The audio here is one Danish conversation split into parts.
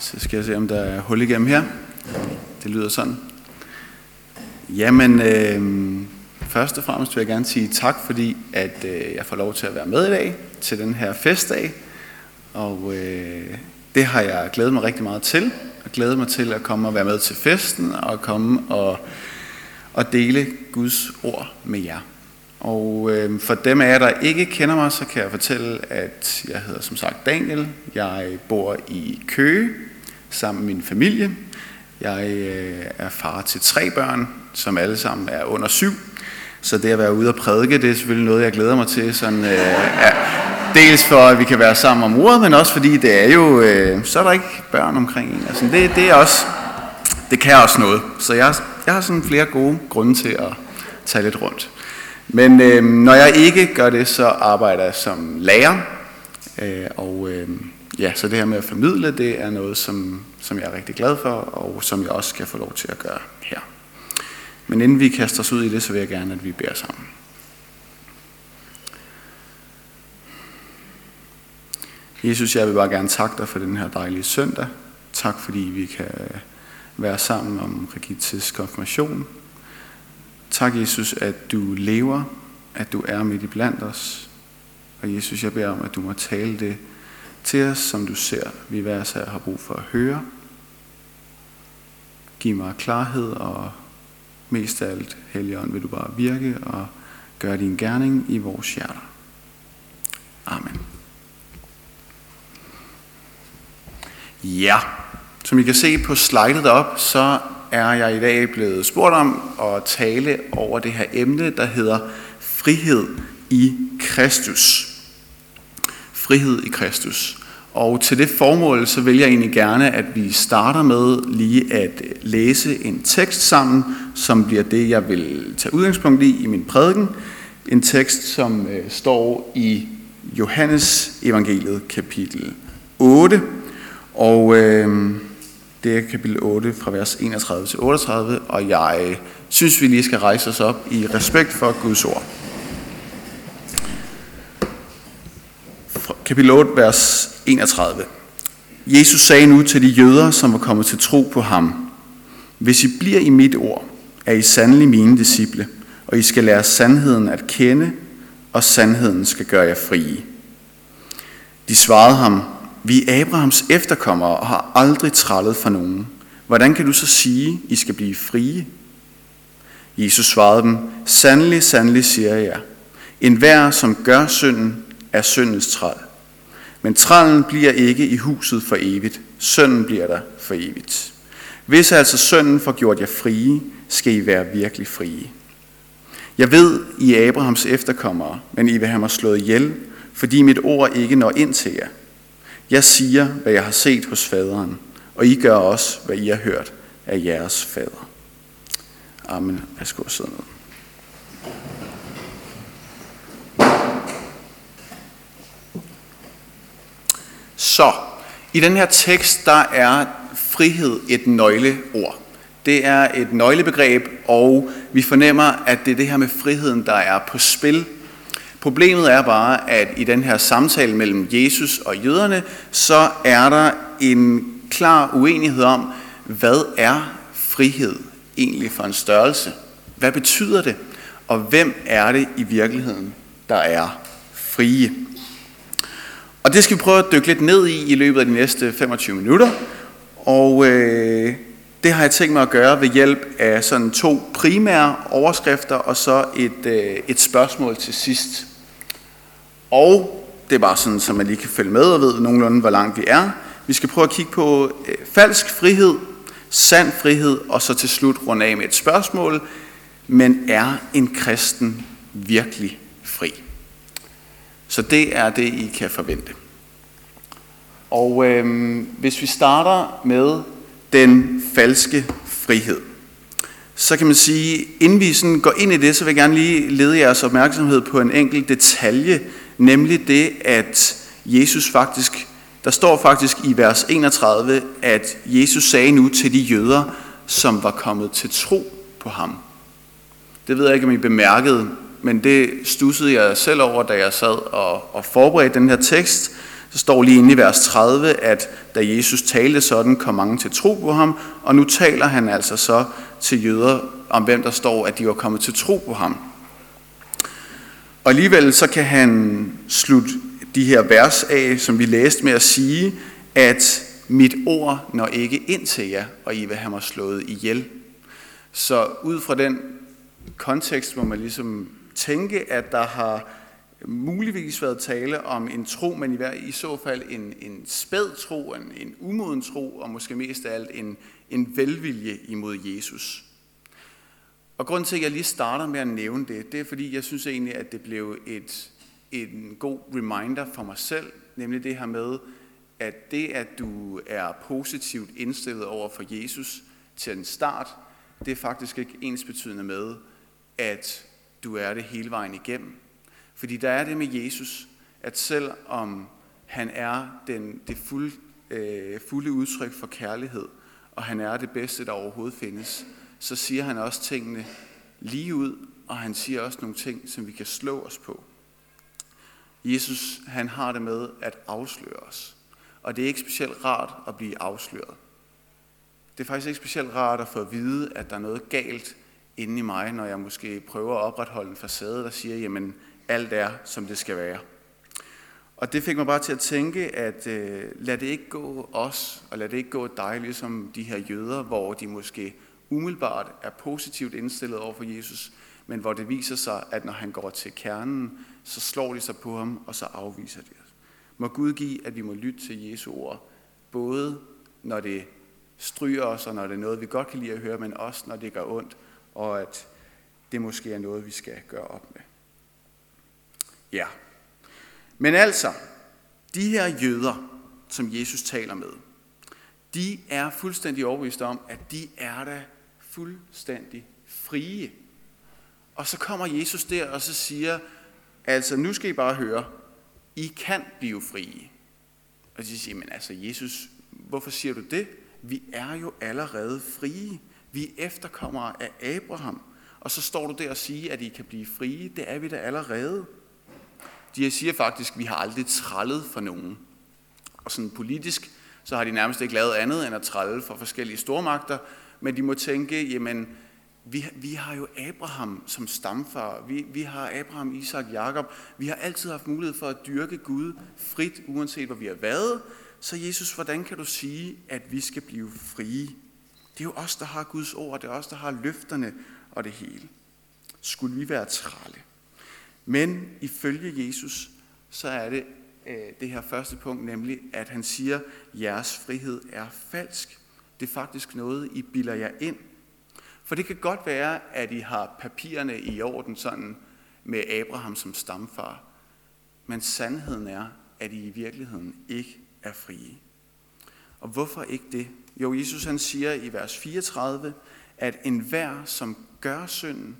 Så skal jeg se, om der er hul igennem her. Det lyder sådan. Jamen, øh, først og fremmest vil jeg gerne sige tak, fordi at øh, jeg får lov til at være med i dag til den her festdag. Og øh, det har jeg glædet mig rigtig meget til. Og glædet mig til at komme og være med til festen og komme og, og dele Guds ord med jer. Og øh, for dem af jer, der ikke kender mig, så kan jeg fortælle, at jeg hedder som sagt Daniel. Jeg bor i Køge sammen med min familie. Jeg øh, er far til tre børn, som alle sammen er under syv. Så det at være ude og prædike, det er selvfølgelig noget, jeg glæder mig til. Sådan, øh, ja, dels for, at vi kan være sammen om ordet, men også fordi det er jo, øh, så er der ikke børn omkring en. Altså, det, det, er også, det kan også noget. Så jeg, jeg har sådan flere gode grunde til at tage lidt rundt. Men øh, når jeg ikke gør det, så arbejder jeg som lærer. Øh, og øh, ja, så det her med at formidle, det er noget, som, som jeg er rigtig glad for, og som jeg også skal få lov til at gøre her. Men inden vi kaster os ud i det, så vil jeg gerne, at vi beder sammen. Jesus, jeg vil bare gerne takke dig for den her dejlige søndag. Tak fordi vi kan være sammen om Regittes konfirmation. Tak Jesus, at du lever, at du er midt i blandt os. Og Jesus, jeg beder om, at du må tale det til os, som du ser, vi hver sag har brug for at høre. Giv mig klarhed, og mest af alt, Helligånd, vil du bare virke og gøre din gerning i vores hjerter. Amen. Ja, som I kan se på slidet op, så er jeg i dag blevet spurgt om at tale over det her emne, der hedder frihed i Kristus. Frihed i Kristus. Og til det formål, så vil jeg egentlig gerne, at vi starter med lige at læse en tekst sammen, som bliver det, jeg vil tage udgangspunkt i i min prædiken. En tekst, som øh, står i Johannes evangeliet kapitel 8. Og øh, det er kapitel 8 fra vers 31 til 38, og jeg synes, vi lige skal rejse os op i respekt for Guds ord. Kapitel 8, vers 31. Jesus sagde nu til de jøder, som var kommet til tro på ham, Hvis I bliver i mit ord, er I sandelig mine disciple, og I skal lære sandheden at kende, og sandheden skal gøre jer frie. De svarede ham, vi er Abrahams efterkommere og har aldrig trællet for nogen. Hvordan kan du så sige, I skal blive frie? Jesus svarede dem, Sandelig, sandelig siger jeg, en hver, som gør synden, er syndens træl. Men trællen bliver ikke i huset for evigt, synden bliver der for evigt. Hvis altså synden får gjort jer frie, skal I være virkelig frie. Jeg ved, I er Abrahams efterkommere, men I vil have mig slået ihjel, fordi mit ord ikke når ind til jer. Jeg siger, hvad jeg har set hos faderen, og I gør også, hvad I har hørt af jeres fader. Amen. Værsgo at sidde ned. Så, i den her tekst, der er frihed et nøgleord. Det er et nøglebegreb, og vi fornemmer, at det er det her med friheden, der er på spil Problemet er bare, at i den her samtale mellem Jesus og jøderne, så er der en klar uenighed om, hvad er frihed egentlig for en størrelse? Hvad betyder det? Og hvem er det i virkeligheden, der er frie? Og det skal vi prøve at dykke lidt ned i i løbet af de næste 25 minutter. Og øh, det har jeg tænkt mig at gøre ved hjælp af sådan to primære overskrifter og så et, øh, et spørgsmål til sidst. Og det er bare sådan, så man lige kan følge med og ved nogenlunde, hvor langt vi er. Vi skal prøve at kigge på øh, falsk frihed, sand frihed, og så til slut runde af med et spørgsmål. Men er en kristen virkelig? Så det er det, I kan forvente. Og øh, hvis vi starter med den falske frihed, så kan man sige, inden vi sådan går ind i det, så vil jeg gerne lige lede jeres opmærksomhed på en enkelt detalje, nemlig det, at Jesus faktisk, der står faktisk i vers 31, at Jesus sagde nu til de jøder, som var kommet til tro på ham. Det ved jeg ikke, om I bemærkede, men det stussede jeg selv over, da jeg sad og, og forberedte den her tekst. Så står lige inde i vers 30, at da Jesus talte sådan, kom mange til tro på ham, og nu taler han altså så til jøder om hvem der står, at de var kommet til tro på ham. Og alligevel så kan han slutte de her vers af, som vi læste med at sige, at mit ord når ikke ind til jer, og I vil have mig slået ihjel. Så ud fra den kontekst må man ligesom tænke, at der har muligvis været tale om en tro, men i, i så fald en, en spæd tro, en, en umoden tro, og måske mest af alt en, en velvilje imod Jesus. Og grunden til, at jeg lige starter med at nævne det, det er fordi, jeg synes egentlig, at det blev et, en god reminder for mig selv, nemlig det her med, at det, at du er positivt indstillet over for Jesus til en start, det er faktisk ikke ens betydende med, at du er det hele vejen igennem. Fordi der er det med Jesus, at selvom han er den, det fuld, øh, fulde udtryk for kærlighed, og han er det bedste, der overhovedet findes, så siger han også tingene lige ud, og han siger også nogle ting, som vi kan slå os på. Jesus, han har det med at afsløre os. Og det er ikke specielt rart at blive afsløret. Det er faktisk ikke specielt rart at få at vide, at der er noget galt inde i mig, når jeg måske prøver at opretholde en facade, der siger, jamen alt er, som det skal være. Og det fik mig bare til at tænke, at øh, lad det ikke gå os, og lad det ikke gå dig, ligesom de her jøder, hvor de måske umiddelbart er positivt indstillet over for Jesus, men hvor det viser sig, at når han går til kernen, så slår de sig på ham, og så afviser de os. Må Gud give, at vi må lytte til Jesu ord, både når det stryger os, og når det er noget, vi godt kan lide at høre, men også når det gør ondt, og at det måske er noget, vi skal gøre op med. Ja. Men altså, de her jøder, som Jesus taler med, de er fuldstændig overbeviste om, at de er da fuldstændig frie. Og så kommer Jesus der og så siger, altså nu skal I bare høre, I kan blive frie. Og de siger, men altså Jesus, hvorfor siger du det? Vi er jo allerede frie. Vi er efterkommere af Abraham. Og så står du der og siger, at I kan blive frie. Det er vi da allerede. De siger faktisk, at vi har aldrig trællet for nogen. Og sådan politisk, så har de nærmest ikke lavet andet end at trælle for forskellige stormagter, men de må tænke, jamen, vi, vi har jo Abraham som stamfar. Vi, vi har Abraham, Isak, Jakob. Vi har altid haft mulighed for at dyrke Gud frit, uanset hvor vi har været. Så Jesus, hvordan kan du sige, at vi skal blive frie? Det er jo os, der har Guds ord. Det er os, der har løfterne og det hele. Skulle vi være trælle? Men ifølge Jesus, så er det øh, det her første punkt, nemlig at han siger, jeres frihed er falsk. Det er faktisk noget, I bilder jer ind. For det kan godt være, at I har papirerne i orden sådan med Abraham som stamfar. Men sandheden er, at I i virkeligheden ikke er frie. Og hvorfor ikke det? Jo, Jesus han siger i vers 34, at enhver, som gør synden,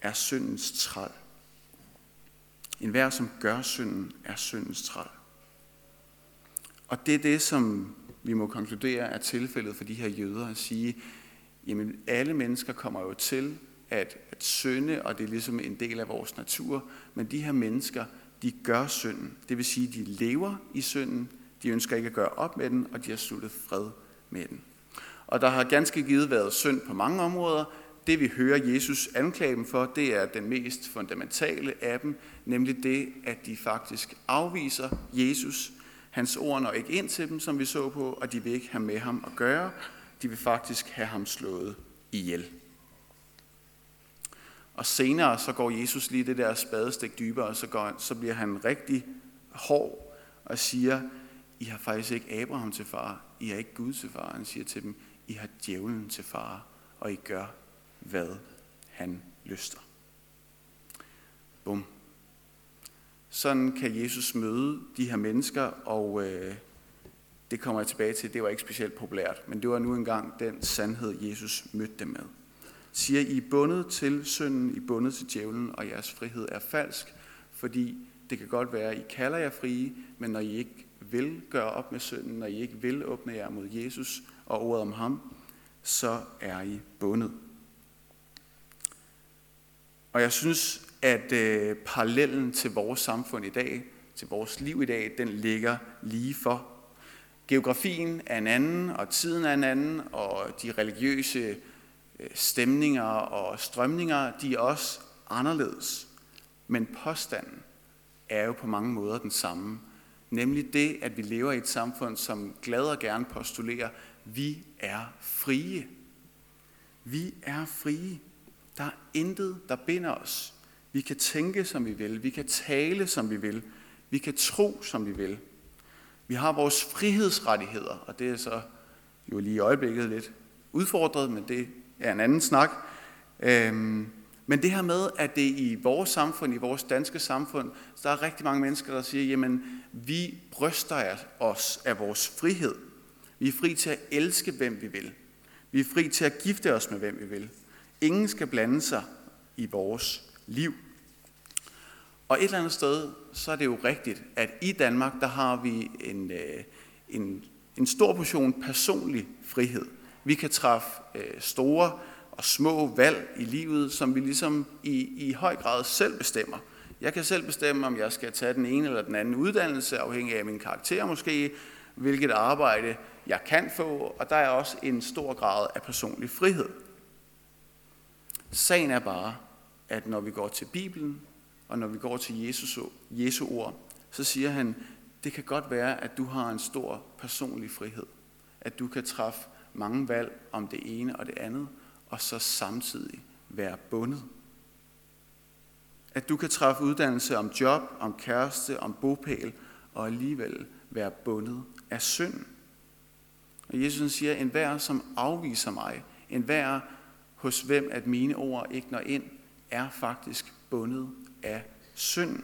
er syndens træl. Enhver, som gør synden, er syndens træl. Og det er det, som vi må konkludere er tilfældet for de her jøder at sige, jamen alle mennesker kommer jo til at, at synde, og det er ligesom en del af vores natur, men de her mennesker, de gør synden. Det vil sige, de lever i synden, de ønsker ikke at gøre op med den, og de har sluttet fred med den. Og der har ganske givet været synd på mange områder, det vi hører Jesus anklage dem for, det er den mest fundamentale af dem, nemlig det, at de faktisk afviser Jesus. Hans ord når ikke ind til dem, som vi så på, og de vil ikke have med ham at gøre. De vil faktisk have ham slået ihjel. Og senere så går Jesus lige det der spadestik dybere, og så, går, så bliver han rigtig hård og siger, i har faktisk ikke Abraham til far, I har ikke Gud til far. Han siger til dem, I har djævlen til far, og I gør hvad han lyster. Bum. Sådan kan Jesus møde de her mennesker, og øh, det kommer jeg tilbage til, det var ikke specielt populært, men det var nu engang den sandhed, Jesus mødte dem med. Siger, I er bundet til synden, I er bundet til djævlen, og jeres frihed er falsk, fordi det kan godt være, at I kalder jer frie, men når I ikke vil gøre op med synden, når I ikke vil åbne jer mod Jesus og ordet om ham, så er I bundet. Og jeg synes, at øh, parallellen til vores samfund i dag til vores liv i dag, den ligger lige for. Geografien er en anden, og tiden er en anden, og de religiøse øh, stemninger og strømninger, de er også anderledes. Men påstanden er jo på mange måder den samme. Nemlig det, at vi lever i et samfund, som glad og gerne postulerer, vi er frie. Vi er frie. Der er intet, der binder os. Vi kan tænke, som vi vil. Vi kan tale, som vi vil. Vi kan tro, som vi vil. Vi har vores frihedsrettigheder, og det er så jo lige i øjeblikket lidt udfordret, men det er en anden snak. Øhm, men det her med, at det i vores samfund, i vores danske samfund, så der er rigtig mange mennesker, der siger, jamen, vi bryster os af vores frihed. Vi er fri til at elske, hvem vi vil. Vi er fri til at gifte os med, hvem vi vil. Ingen skal blande sig i vores liv. Og et eller andet sted, så er det jo rigtigt, at i Danmark, der har vi en, øh, en, en stor portion personlig frihed. Vi kan træffe øh, store og små valg i livet, som vi ligesom i, i høj grad selv bestemmer. Jeg kan selv bestemme, om jeg skal tage den ene eller den anden uddannelse, afhængig af min karakter måske, hvilket arbejde jeg kan få, og der er også en stor grad af personlig frihed. Sagen er bare, at når vi går til Bibelen, og når vi går til Jesus, Jesu ord, så siger han, det kan godt være, at du har en stor personlig frihed. At du kan træffe mange valg om det ene og det andet, og så samtidig være bundet. At du kan træffe uddannelse om job, om kæreste, om bopæl, og alligevel være bundet af synd. Og Jesus siger, en hver, som afviser mig, en hver, hos hvem at mine ord ikke når ind, er faktisk bundet af synd.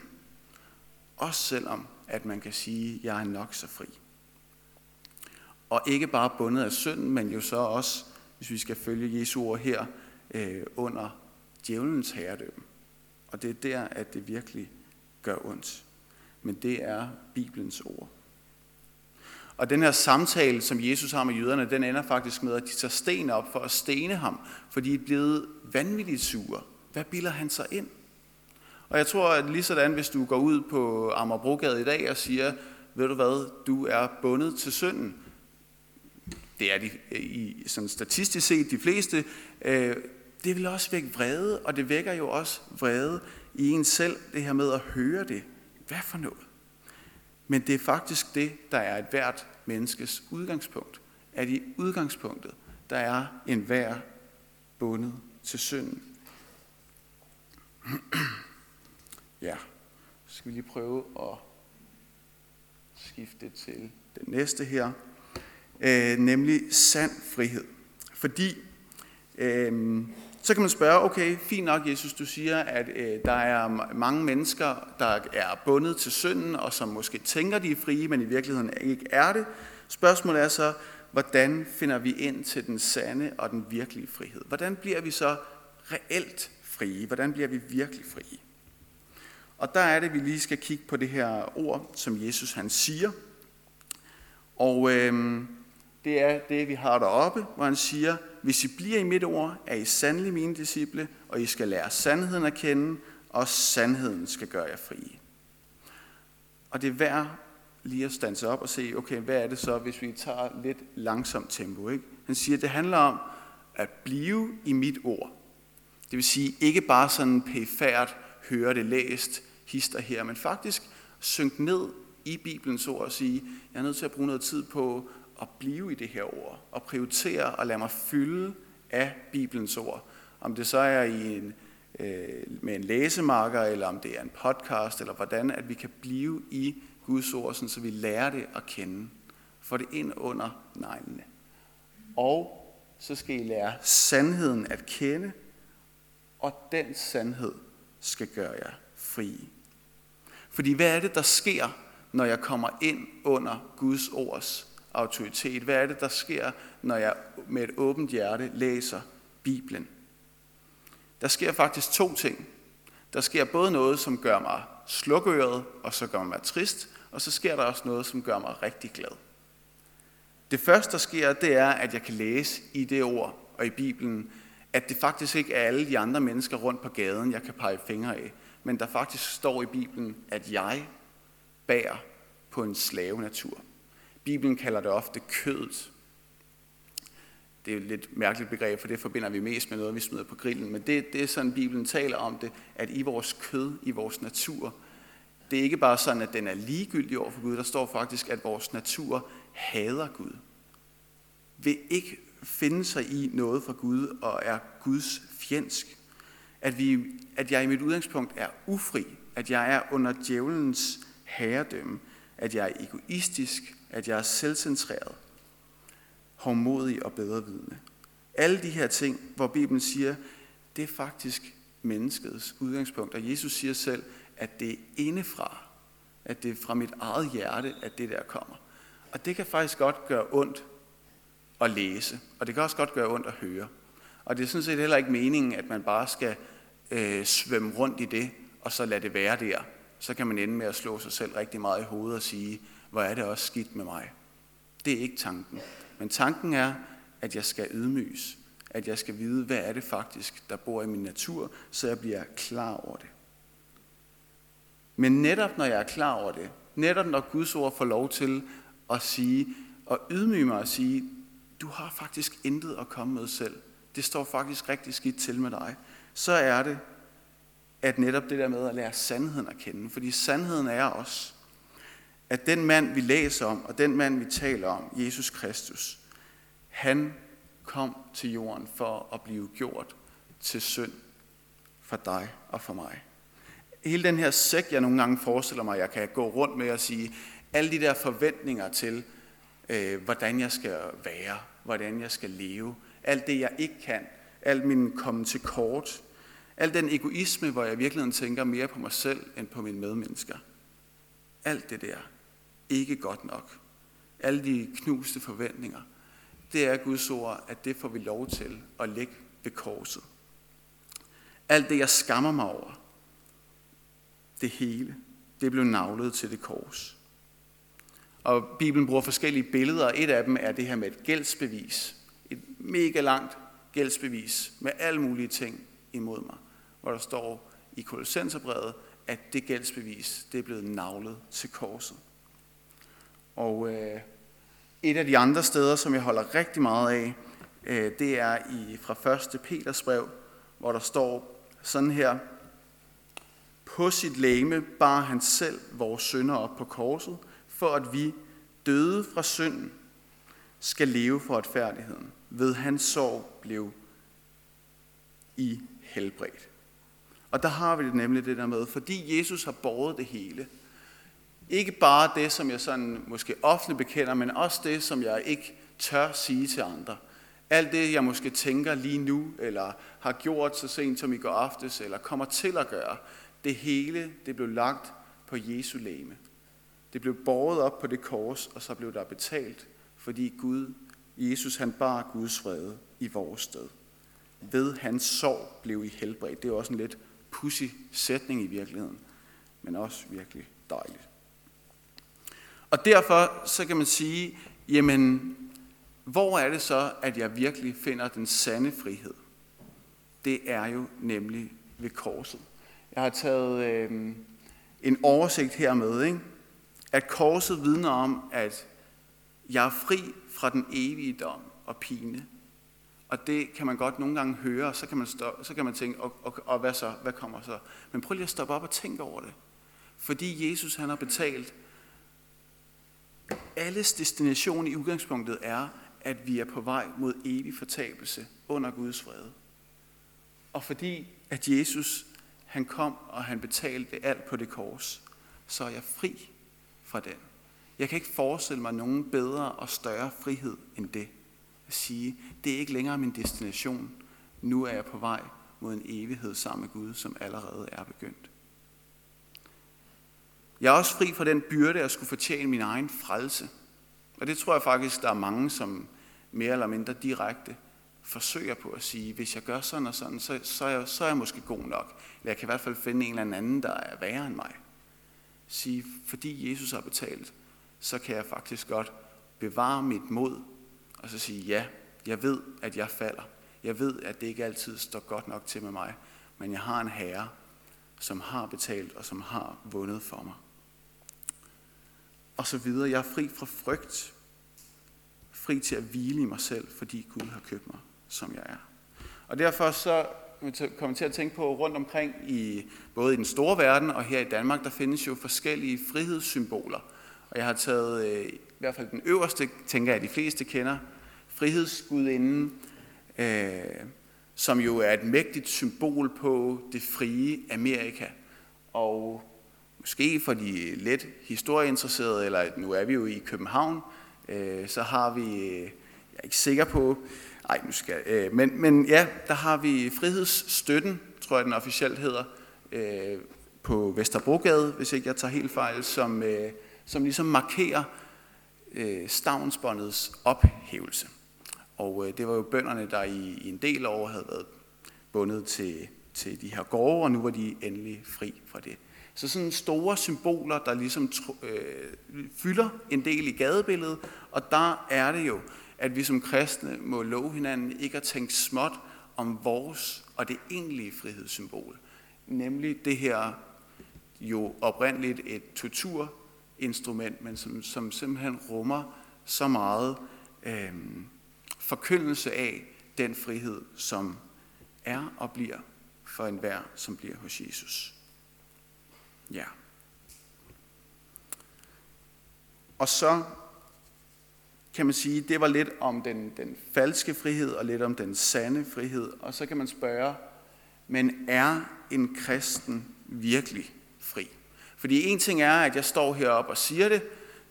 Også selvom, at man kan sige, at jeg er nok så fri. Og ikke bare bundet af synd, men jo så også, hvis vi skal følge Jesu ord her, øh, under djævelens herredømme. Og det er der, at det virkelig gør ondt. Men det er Bibelens ord. Og den her samtale, som Jesus har med jøderne, den ender faktisk med, at de tager sten op for at stene ham, fordi de er blevet vanvittigt sure. Hvad bilder han sig ind? Og jeg tror, at lige sådan, hvis du går ud på Amagerbrogade i dag og siger, ved du hvad, du er bundet til synden. Det er de, øh, i, sådan statistisk set de fleste. Øh, det vil også vække vrede, og det vækker jo også vrede i en selv, det her med at høre det. Hvad for noget? Men det er faktisk det, der er et hvert menneskes udgangspunkt. At i udgangspunktet, der er en hver bundet til synden. Ja, så skal vi lige prøve at skifte til den næste her, øh, nemlig sand frihed. Fordi øh, så kan man spørge, okay, fint nok Jesus, du siger, at øh, der er mange mennesker, der er bundet til synden, og som måske tænker, de er frie, men i virkeligheden ikke er det. Spørgsmålet er så, hvordan finder vi ind til den sande og den virkelige frihed? Hvordan bliver vi så reelt frie? Hvordan bliver vi virkelig frie? Og der er det, vi lige skal kigge på det her ord, som Jesus han siger. Og øh, det er det, vi har deroppe, hvor han siger, hvis I bliver i mit ord, er I sandelig mine disciple, og I skal lære sandheden at kende, og sandheden skal gøre jer frie. Og det er værd lige at stanse op og se, okay, hvad er det så, hvis vi tager lidt langsomt tempo. Ikke? Han siger, det handler om at blive i mit ord. Det vil sige, ikke bare sådan pæfærd høre det læst, hister her, men faktisk synke ned i Bibelens ord og sige, jeg er nødt til at bruge noget tid på at blive i det her ord, og prioritere og lade mig fylde af Bibelens ord. Om det så er i en, øh, med en læsemarker, eller om det er en podcast, eller hvordan, at vi kan blive i Guds ord, sådan, så vi lærer det at kende. Få det ind under neglene. Og så skal I lære sandheden at kende, og den sandhed skal gøre jer fri. Fordi hvad er det, der sker, når jeg kommer ind under Guds ords autoritet? Hvad er det, der sker, når jeg med et åbent hjerte læser Bibelen? Der sker faktisk to ting. Der sker både noget, som gør mig slukøret, og så gør mig trist, og så sker der også noget, som gør mig rigtig glad. Det første, der sker, det er, at jeg kan læse i det ord og i Bibelen, at det faktisk ikke er alle de andre mennesker rundt på gaden, jeg kan pege fingre af, men der faktisk står i Bibelen, at jeg bærer på en slavenatur. Bibelen kalder det ofte kødet. Det er et lidt mærkeligt begreb, for det forbinder vi mest med noget, vi smider på grillen. Men det, det er sådan, Bibelen taler om det, at i vores kød, i vores natur, det er ikke bare sådan, at den er ligegyldig over for Gud. Der står faktisk, at vores natur hader Gud. Vil ikke finde sig i noget fra Gud og er Guds fjendsk. At, vi, at jeg i mit udgangspunkt er ufri. At jeg er under djævelens herredømme. At jeg er egoistisk. At jeg er selvcentreret. Hårdmodig og bedrevidende. Alle de her ting, hvor Bibelen siger, det er faktisk menneskets udgangspunkt. Og Jesus siger selv, at det er indefra, at det er fra mit eget hjerte, at det der kommer. Og det kan faktisk godt gøre ondt at læse, og det kan også godt gøre ondt at høre. Og det er sådan set heller ikke meningen, at man bare skal øh, svømme rundt i det, og så lade det være der. Så kan man ende med at slå sig selv rigtig meget i hovedet og sige, hvor er det også skidt med mig. Det er ikke tanken. Men tanken er, at jeg skal ydmyges. At jeg skal vide, hvad er det faktisk, der bor i min natur, så jeg bliver klar over det. Men netop når jeg er klar over det, netop når Guds ord får lov til at sige, og ydmyge mig og sige, du har faktisk intet at komme med selv. Det står faktisk rigtig skidt til med dig. Så er det, at netop det der med at lære sandheden at kende. Fordi sandheden er også, at den mand, vi læser om, og den mand, vi taler om, Jesus Kristus, han kom til jorden for at blive gjort til synd for dig og for mig hele den her sæk, jeg nogle gange forestiller mig, jeg kan gå rundt med og sige, alle de der forventninger til, øh, hvordan jeg skal være, hvordan jeg skal leve, alt det, jeg ikke kan, alt min komme til kort, al den egoisme, hvor jeg i virkeligheden tænker mere på mig selv end på mine medmennesker. Alt det der, ikke godt nok. Alle de knuste forventninger, det er Guds ord, at det får vi lov til at lægge ved korset. Alt det, jeg skammer mig over, det hele, det blev navlet til det kors. Og Bibelen bruger forskellige billeder, og et af dem er det her med et gældsbevis. Et mega langt gældsbevis med alle mulige ting imod mig, hvor der står i Kolossenserbrevet, at det gældsbevis, det er blevet navlet til korset. Og øh, et af de andre steder, som jeg holder rigtig meget af, øh, det er i fra 1. Peters brev, hvor der står sådan her, på sit læme bar han selv vores synder op på korset, for at vi, døde fra synden, skal leve for retfærdigheden. Ved hans sorg blev i helbredt. Og der har vi det nemlig det der med, fordi Jesus har båret det hele. Ikke bare det, som jeg sådan måske ofte bekender, men også det, som jeg ikke tør sige til andre. Alt det, jeg måske tænker lige nu, eller har gjort så sent som i går aftes, eller kommer til at gøre, det hele, det blev lagt på Jesu læme. Det blev båret op på det kors, og så blev der betalt, fordi Gud, Jesus, han bar Guds fred i vores sted. Ved hans sorg blev I helbredt. Det er også en lidt pussy sætning i virkeligheden, men også virkelig dejligt. Og derfor så kan man sige, jamen, hvor er det så, at jeg virkelig finder den sande frihed? Det er jo nemlig ved korset. Jeg har taget øh, en oversigt her med, ikke? at korset vidner om, at jeg er fri fra den evige dom og pine. Og det kan man godt nogle gange høre, og så kan man, stå, så kan man tænke, og, og, og hvad så? Hvad kommer så? Men prøv lige at stoppe op og tænke over det. Fordi Jesus han har betalt, alles destination i udgangspunktet er, at vi er på vej mod evig fortabelse under Guds fred. Og fordi at Jesus han kom, og han betalte alt på det kors, så er jeg fri fra den. Jeg kan ikke forestille mig nogen bedre og større frihed end det. At sige, det er ikke længere min destination. Nu er jeg på vej mod en evighed sammen med Gud, som allerede er begyndt. Jeg er også fri fra den byrde at skulle fortjene min egen frelse. Og det tror jeg faktisk, der er mange, som mere eller mindre direkte forsøger på at sige, hvis jeg gør sådan og sådan, så, så, er, jeg, så er jeg måske god nok. Eller jeg kan i hvert fald finde en eller anden, der er værre end mig. Sige, fordi Jesus har betalt, så kan jeg faktisk godt bevare mit mod, og så sige, ja, jeg ved, at jeg falder. Jeg ved, at det ikke altid står godt nok til med mig, men jeg har en herre, som har betalt og som har vundet for mig. og så videre. Jeg er fri fra frygt. Fri til at hvile i mig selv, fordi Gud har købt mig, som jeg er. Og derfor så kommer til at tænke på rundt omkring i både i den store verden og her i Danmark, der findes jo forskellige frihedssymboler. Og jeg har taget øh, hvert fald den øverste, tænker jeg, at de fleste kender, frihedsgudinden, øh, som jo er et mægtigt symbol på det frie Amerika. Og måske for de lidt historieinteresserede, eller nu er vi jo i København, øh, så har vi, øh, jeg er ikke sikker på, ej, nu skal, øh, men, men ja, der har vi frihedsstøtten, tror jeg den officielt hedder, øh, på Vesterbrogade, hvis ikke jeg tager helt fejl, som, øh, som ligesom markerer øh, stavnsbåndets ophævelse. Og øh, det var jo bønderne, der i, i en del år havde været bundet til, til de her gårde, og nu var de endelig fri fra det. Så sådan store symboler, der ligesom øh, fylder en del i gadebilledet, og der er det jo, at vi som kristne må love hinanden ikke at tænke småt om vores og det egentlige frihedssymbol. Nemlig det her jo oprindeligt et instrument, men som, som simpelthen rummer så meget øh, forkyndelse af den frihed, som er og bliver for enhver, som bliver hos Jesus. Ja. Og så kan man sige, det var lidt om den, den falske frihed og lidt om den sande frihed. Og så kan man spørge, men er en kristen virkelig? Fordi en ting er, at jeg står heroppe og siger det,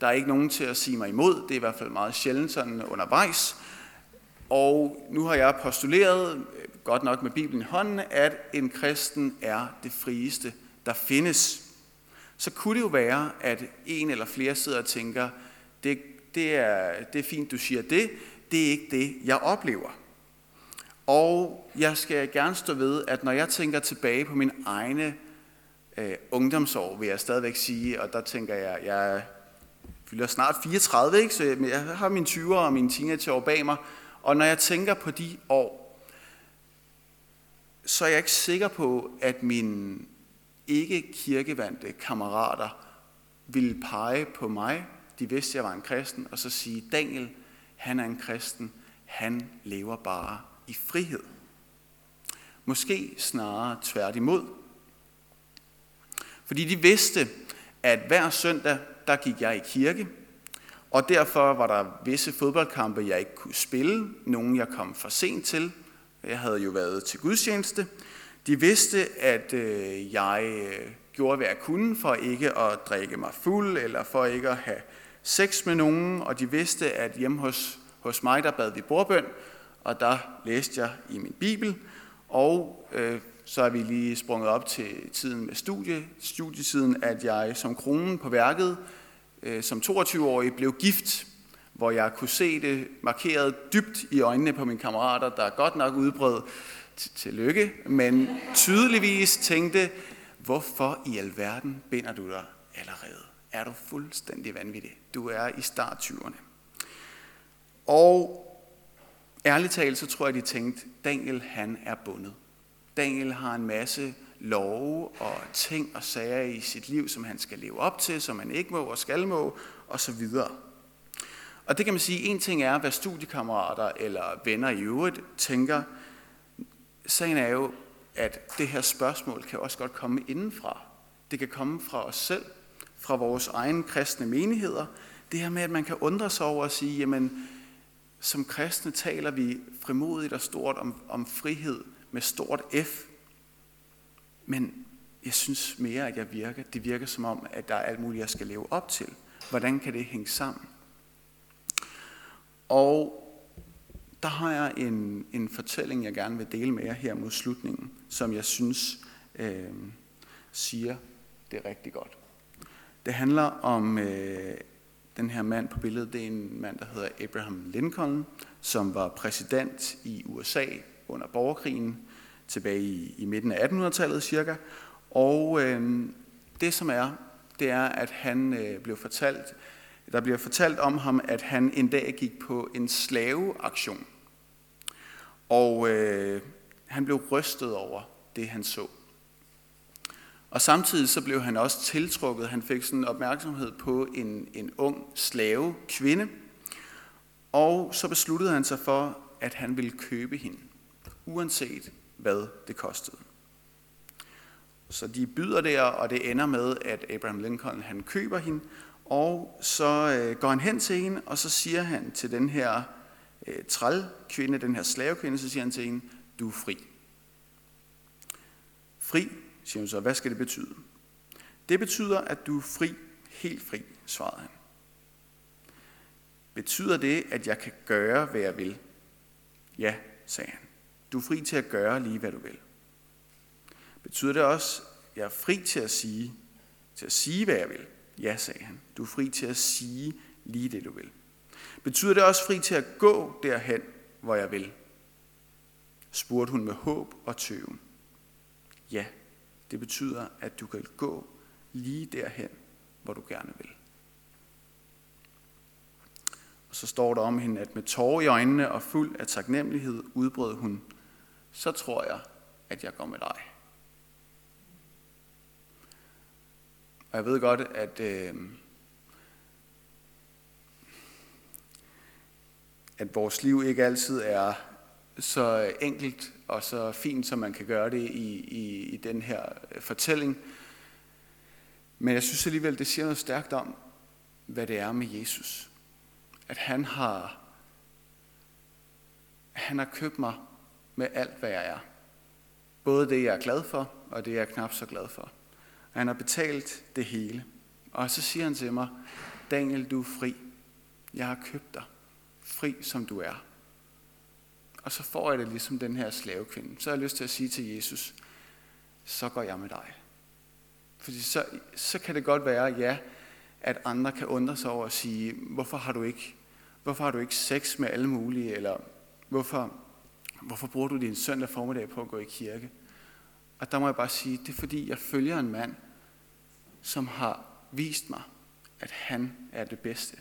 der er ikke nogen til at sige mig imod, det er i hvert fald meget sjældent sådan undervejs. Og nu har jeg postuleret, godt nok med Bibelen i hånden, at en kristen er det frieste, der findes. Så kunne det jo være, at en eller flere sidder og tænker, det, det, er, det er fint, du siger det, det er ikke det, jeg oplever. Og jeg skal gerne stå ved, at når jeg tænker tilbage på min egne øh, ungdomsår, vil jeg stadigvæk sige, og der tænker jeg, jeg fylder snart 34, ikke? så jeg, jeg har mine 20'er og mine teenageår bag mig, og når jeg tænker på de år, så er jeg ikke sikker på, at mine ikke kirkevandte kammerater ville pege på mig, de vidste, at jeg var en kristen, og så sige, Daniel, han er en kristen, han lever bare i frihed. Måske snarere tværtimod. Fordi de vidste, at hver søndag, der gik jeg i kirke, og derfor var der visse fodboldkampe, jeg ikke kunne spille. Nogle, jeg kom for sent til. Jeg havde jo været til gudstjeneste. De vidste, at øh, jeg øh, gjorde, hvad jeg kunne for ikke at drikke mig fuld, eller for ikke at have sex med nogen. Og de vidste, at hjemme hos, hos mig, der bad vi bordbøn, og der læste jeg i min bibel. Og øh, så er vi lige sprunget op til tiden med studie, studietiden, at jeg som kronen på værket øh, som 22-årig blev gift, hvor jeg kunne se det markeret dybt i øjnene på mine kammerater, der godt nok udbrød til lykke, men tydeligvis tænkte, hvorfor i alverden binder du dig allerede? Er du fuldstændig vanvittig? Du er i start 20'erne. Og ærligt talt, så tror jeg, de tænkte, Daniel han er bundet. Daniel har en masse love og ting og sager i sit liv, som han skal leve op til, som han ikke må og skal må, og så videre. Og det kan man sige, en ting er, hvad studiekammerater eller venner i øvrigt tænker. Sagen er jo, at det her spørgsmål kan også godt komme indenfra. Det kan komme fra os selv, fra vores egne kristne menigheder. Det her med, at man kan undre sig over at sige, jamen, som kristne taler vi frimodigt og stort om, om frihed med stort F. Men jeg synes mere, at jeg virker, det virker som om, at der er alt muligt, jeg skal leve op til. Hvordan kan det hænge sammen? Og der har jeg en, en fortælling, jeg gerne vil dele med jer her mod slutningen, som jeg synes øh, siger det rigtig godt. Det handler om øh, den her mand på billedet. Det er en mand, der hedder Abraham Lincoln, som var præsident i USA under borgerkrigen tilbage i, i midten af 1800-tallet cirka. Og øh, det som er, det er, at han øh, blev fortalt, der bliver fortalt om ham, at han en dag gik på en slaveaktion. Og øh, han blev rystet over det, han så. Og samtidig så blev han også tiltrukket. Han fik sådan opmærksomhed på en, en ung slave kvinde. Og så besluttede han sig for, at han ville købe hende, uanset hvad det kostede. Så de byder der, og det ender med, at Abraham Lincoln han køber hende, og så øh, går han hen til hende, og så siger han til den her øh, trælkvinde, den her slavekvinde, så siger han til hende, du er fri. Fri, siger hun så, hvad skal det betyde? Det betyder, at du er fri, helt fri, svarede han. Betyder det, at jeg kan gøre, hvad jeg vil? Ja, sagde han. Du er fri til at gøre lige, hvad du vil. Betyder det også, at jeg er fri til at sige, til at sige, hvad jeg vil? Ja, sagde han. Du er fri til at sige lige det, du vil. Betyder det også fri til at gå derhen, hvor jeg vil? spurgte hun med håb og tøven. Ja, det betyder, at du kan gå lige derhen, hvor du gerne vil. Og så står der om hende, at med tårer i øjnene og fuld af taknemmelighed udbrød hun, så tror jeg, at jeg går med dig. Og jeg ved godt, at, øh, at vores liv ikke altid er så enkelt og så fint, som man kan gøre det i, i, i den her fortælling. Men jeg synes alligevel, det siger noget stærkt om, hvad det er med Jesus. At han har, han har købt mig med alt, hvad jeg er. Både det, jeg er glad for, og det, jeg er knap så glad for. Han har betalt det hele. Og så siger han til mig, Daniel, du er fri. Jeg har købt dig. Fri som du er. Og så får jeg det ligesom den her slavekvinde. Så har jeg lyst til at sige til Jesus, så går jeg med dig. Fordi så, så kan det godt være, ja, at andre kan undre sig over at sige, hvorfor har du ikke, hvorfor har du ikke sex med alle mulige, eller hvorfor, hvorfor bruger du din søndag formiddag på at gå i kirke? Og der må jeg bare sige, det er fordi, jeg følger en mand, som har vist mig, at han er det bedste.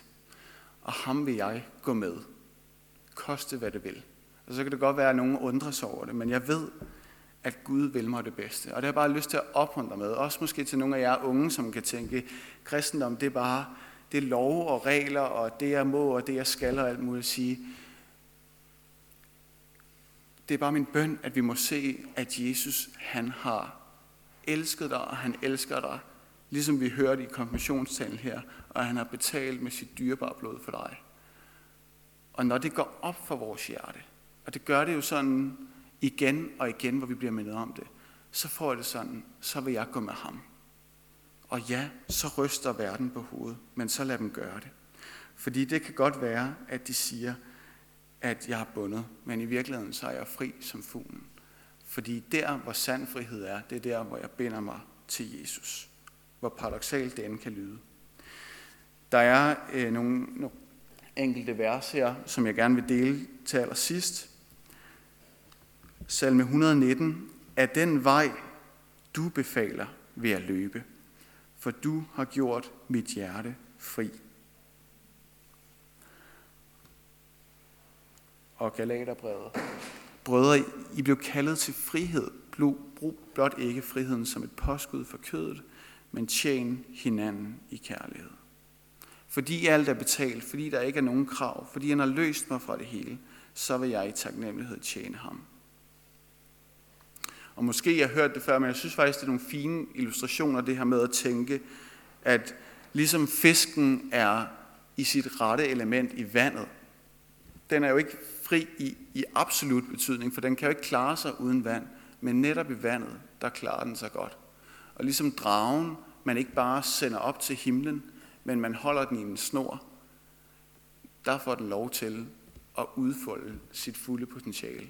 Og ham vil jeg gå med. Koste hvad det vil. Og så kan det godt være, at nogen undrer over det, men jeg ved, at Gud vil mig det bedste. Og det har jeg bare lyst til at opmuntre med. Også måske til nogle af jer unge, som kan tænke, kristendom, det er bare det er lov og regler, og det jeg må, og det jeg skal, og alt muligt sige. Det er bare min bøn, at vi må se, at Jesus, han har elsket dig, og han elsker dig, ligesom vi hørte i konfirmationstalen her, og han har betalt med sit dyrebare blod for dig. Og når det går op for vores hjerte, og det gør det jo sådan igen og igen, hvor vi bliver mindet om det, så får jeg det sådan, så vil jeg gå med ham. Og ja, så ryster verden på hovedet, men så lad dem gøre det. Fordi det kan godt være, at de siger, at jeg er bundet, men i virkeligheden så er jeg fri som fuglen. Fordi der, hvor sand frihed er, det er der, hvor jeg binder mig til Jesus. Hvor paradoxalt det end kan lyde. Der er øh, nogle, nogle enkelte vers her, som jeg gerne vil dele til allersidst. Salme 119. Af den vej, du befaler, vil jeg løbe, for du har gjort mit hjerte fri. Og Galaterbrevet. Brødre, I blev kaldet til frihed. Brug blot ikke friheden som et påskud for kødet, men tjen hinanden i kærlighed. Fordi alt er betalt, fordi der ikke er nogen krav, fordi han har løst mig fra det hele, så vil jeg i taknemmelighed tjene ham. Og måske jeg har hørt det før, men jeg synes faktisk, det er nogle fine illustrationer, det her med at tænke, at ligesom fisken er i sit rette element i vandet, den er jo ikke fri i, i absolut betydning, for den kan jo ikke klare sig uden vand, men netop i vandet, der klarer den sig godt. Og ligesom dragen, man ikke bare sender op til himlen, men man holder den i en snor, der får den lov til at udfolde sit fulde potentiale.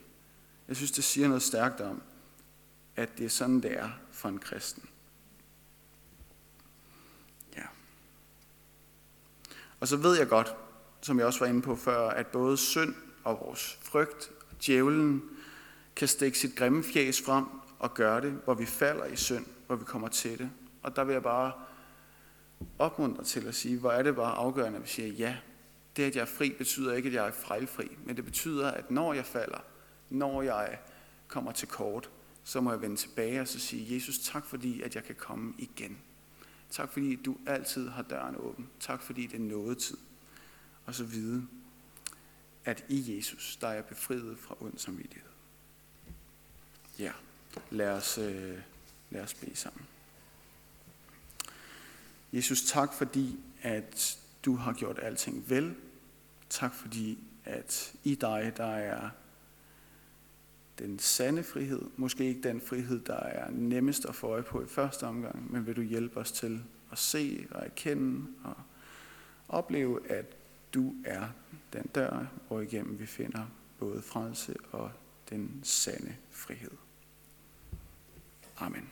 Jeg synes, det siger noget stærkt om, at det er sådan, det er for en kristen. Ja. Og så ved jeg godt, som jeg også var inde på før, at både synd og vores frygt, djævlen, kan stikke sit grimme fjæs frem og gøre det, hvor vi falder i synd, hvor vi kommer til det. Og der vil jeg bare opmuntre til at sige, hvor er det bare afgørende, at vi siger, ja, det at jeg er fri, betyder ikke, at jeg er fejlfri, men det betyder, at når jeg falder, når jeg kommer til kort, så må jeg vende tilbage og så sige, Jesus, tak fordi, at jeg kan komme igen. Tak fordi du altid har døren åben. Tak fordi det er nådetid. Og så videre at i Jesus, der er jeg befriet fra ond samvittighed. Ja, lad os, øh, lad os bede sammen. Jesus, tak fordi, at du har gjort alting vel. Tak fordi, at i dig, der er den sande frihed. Måske ikke den frihed, der er nemmest at få øje på i første omgang, men vil du hjælpe os til at se og erkende og opleve, at du er den dør, hvor igennem vi finder både frelse og den sande frihed. Amen.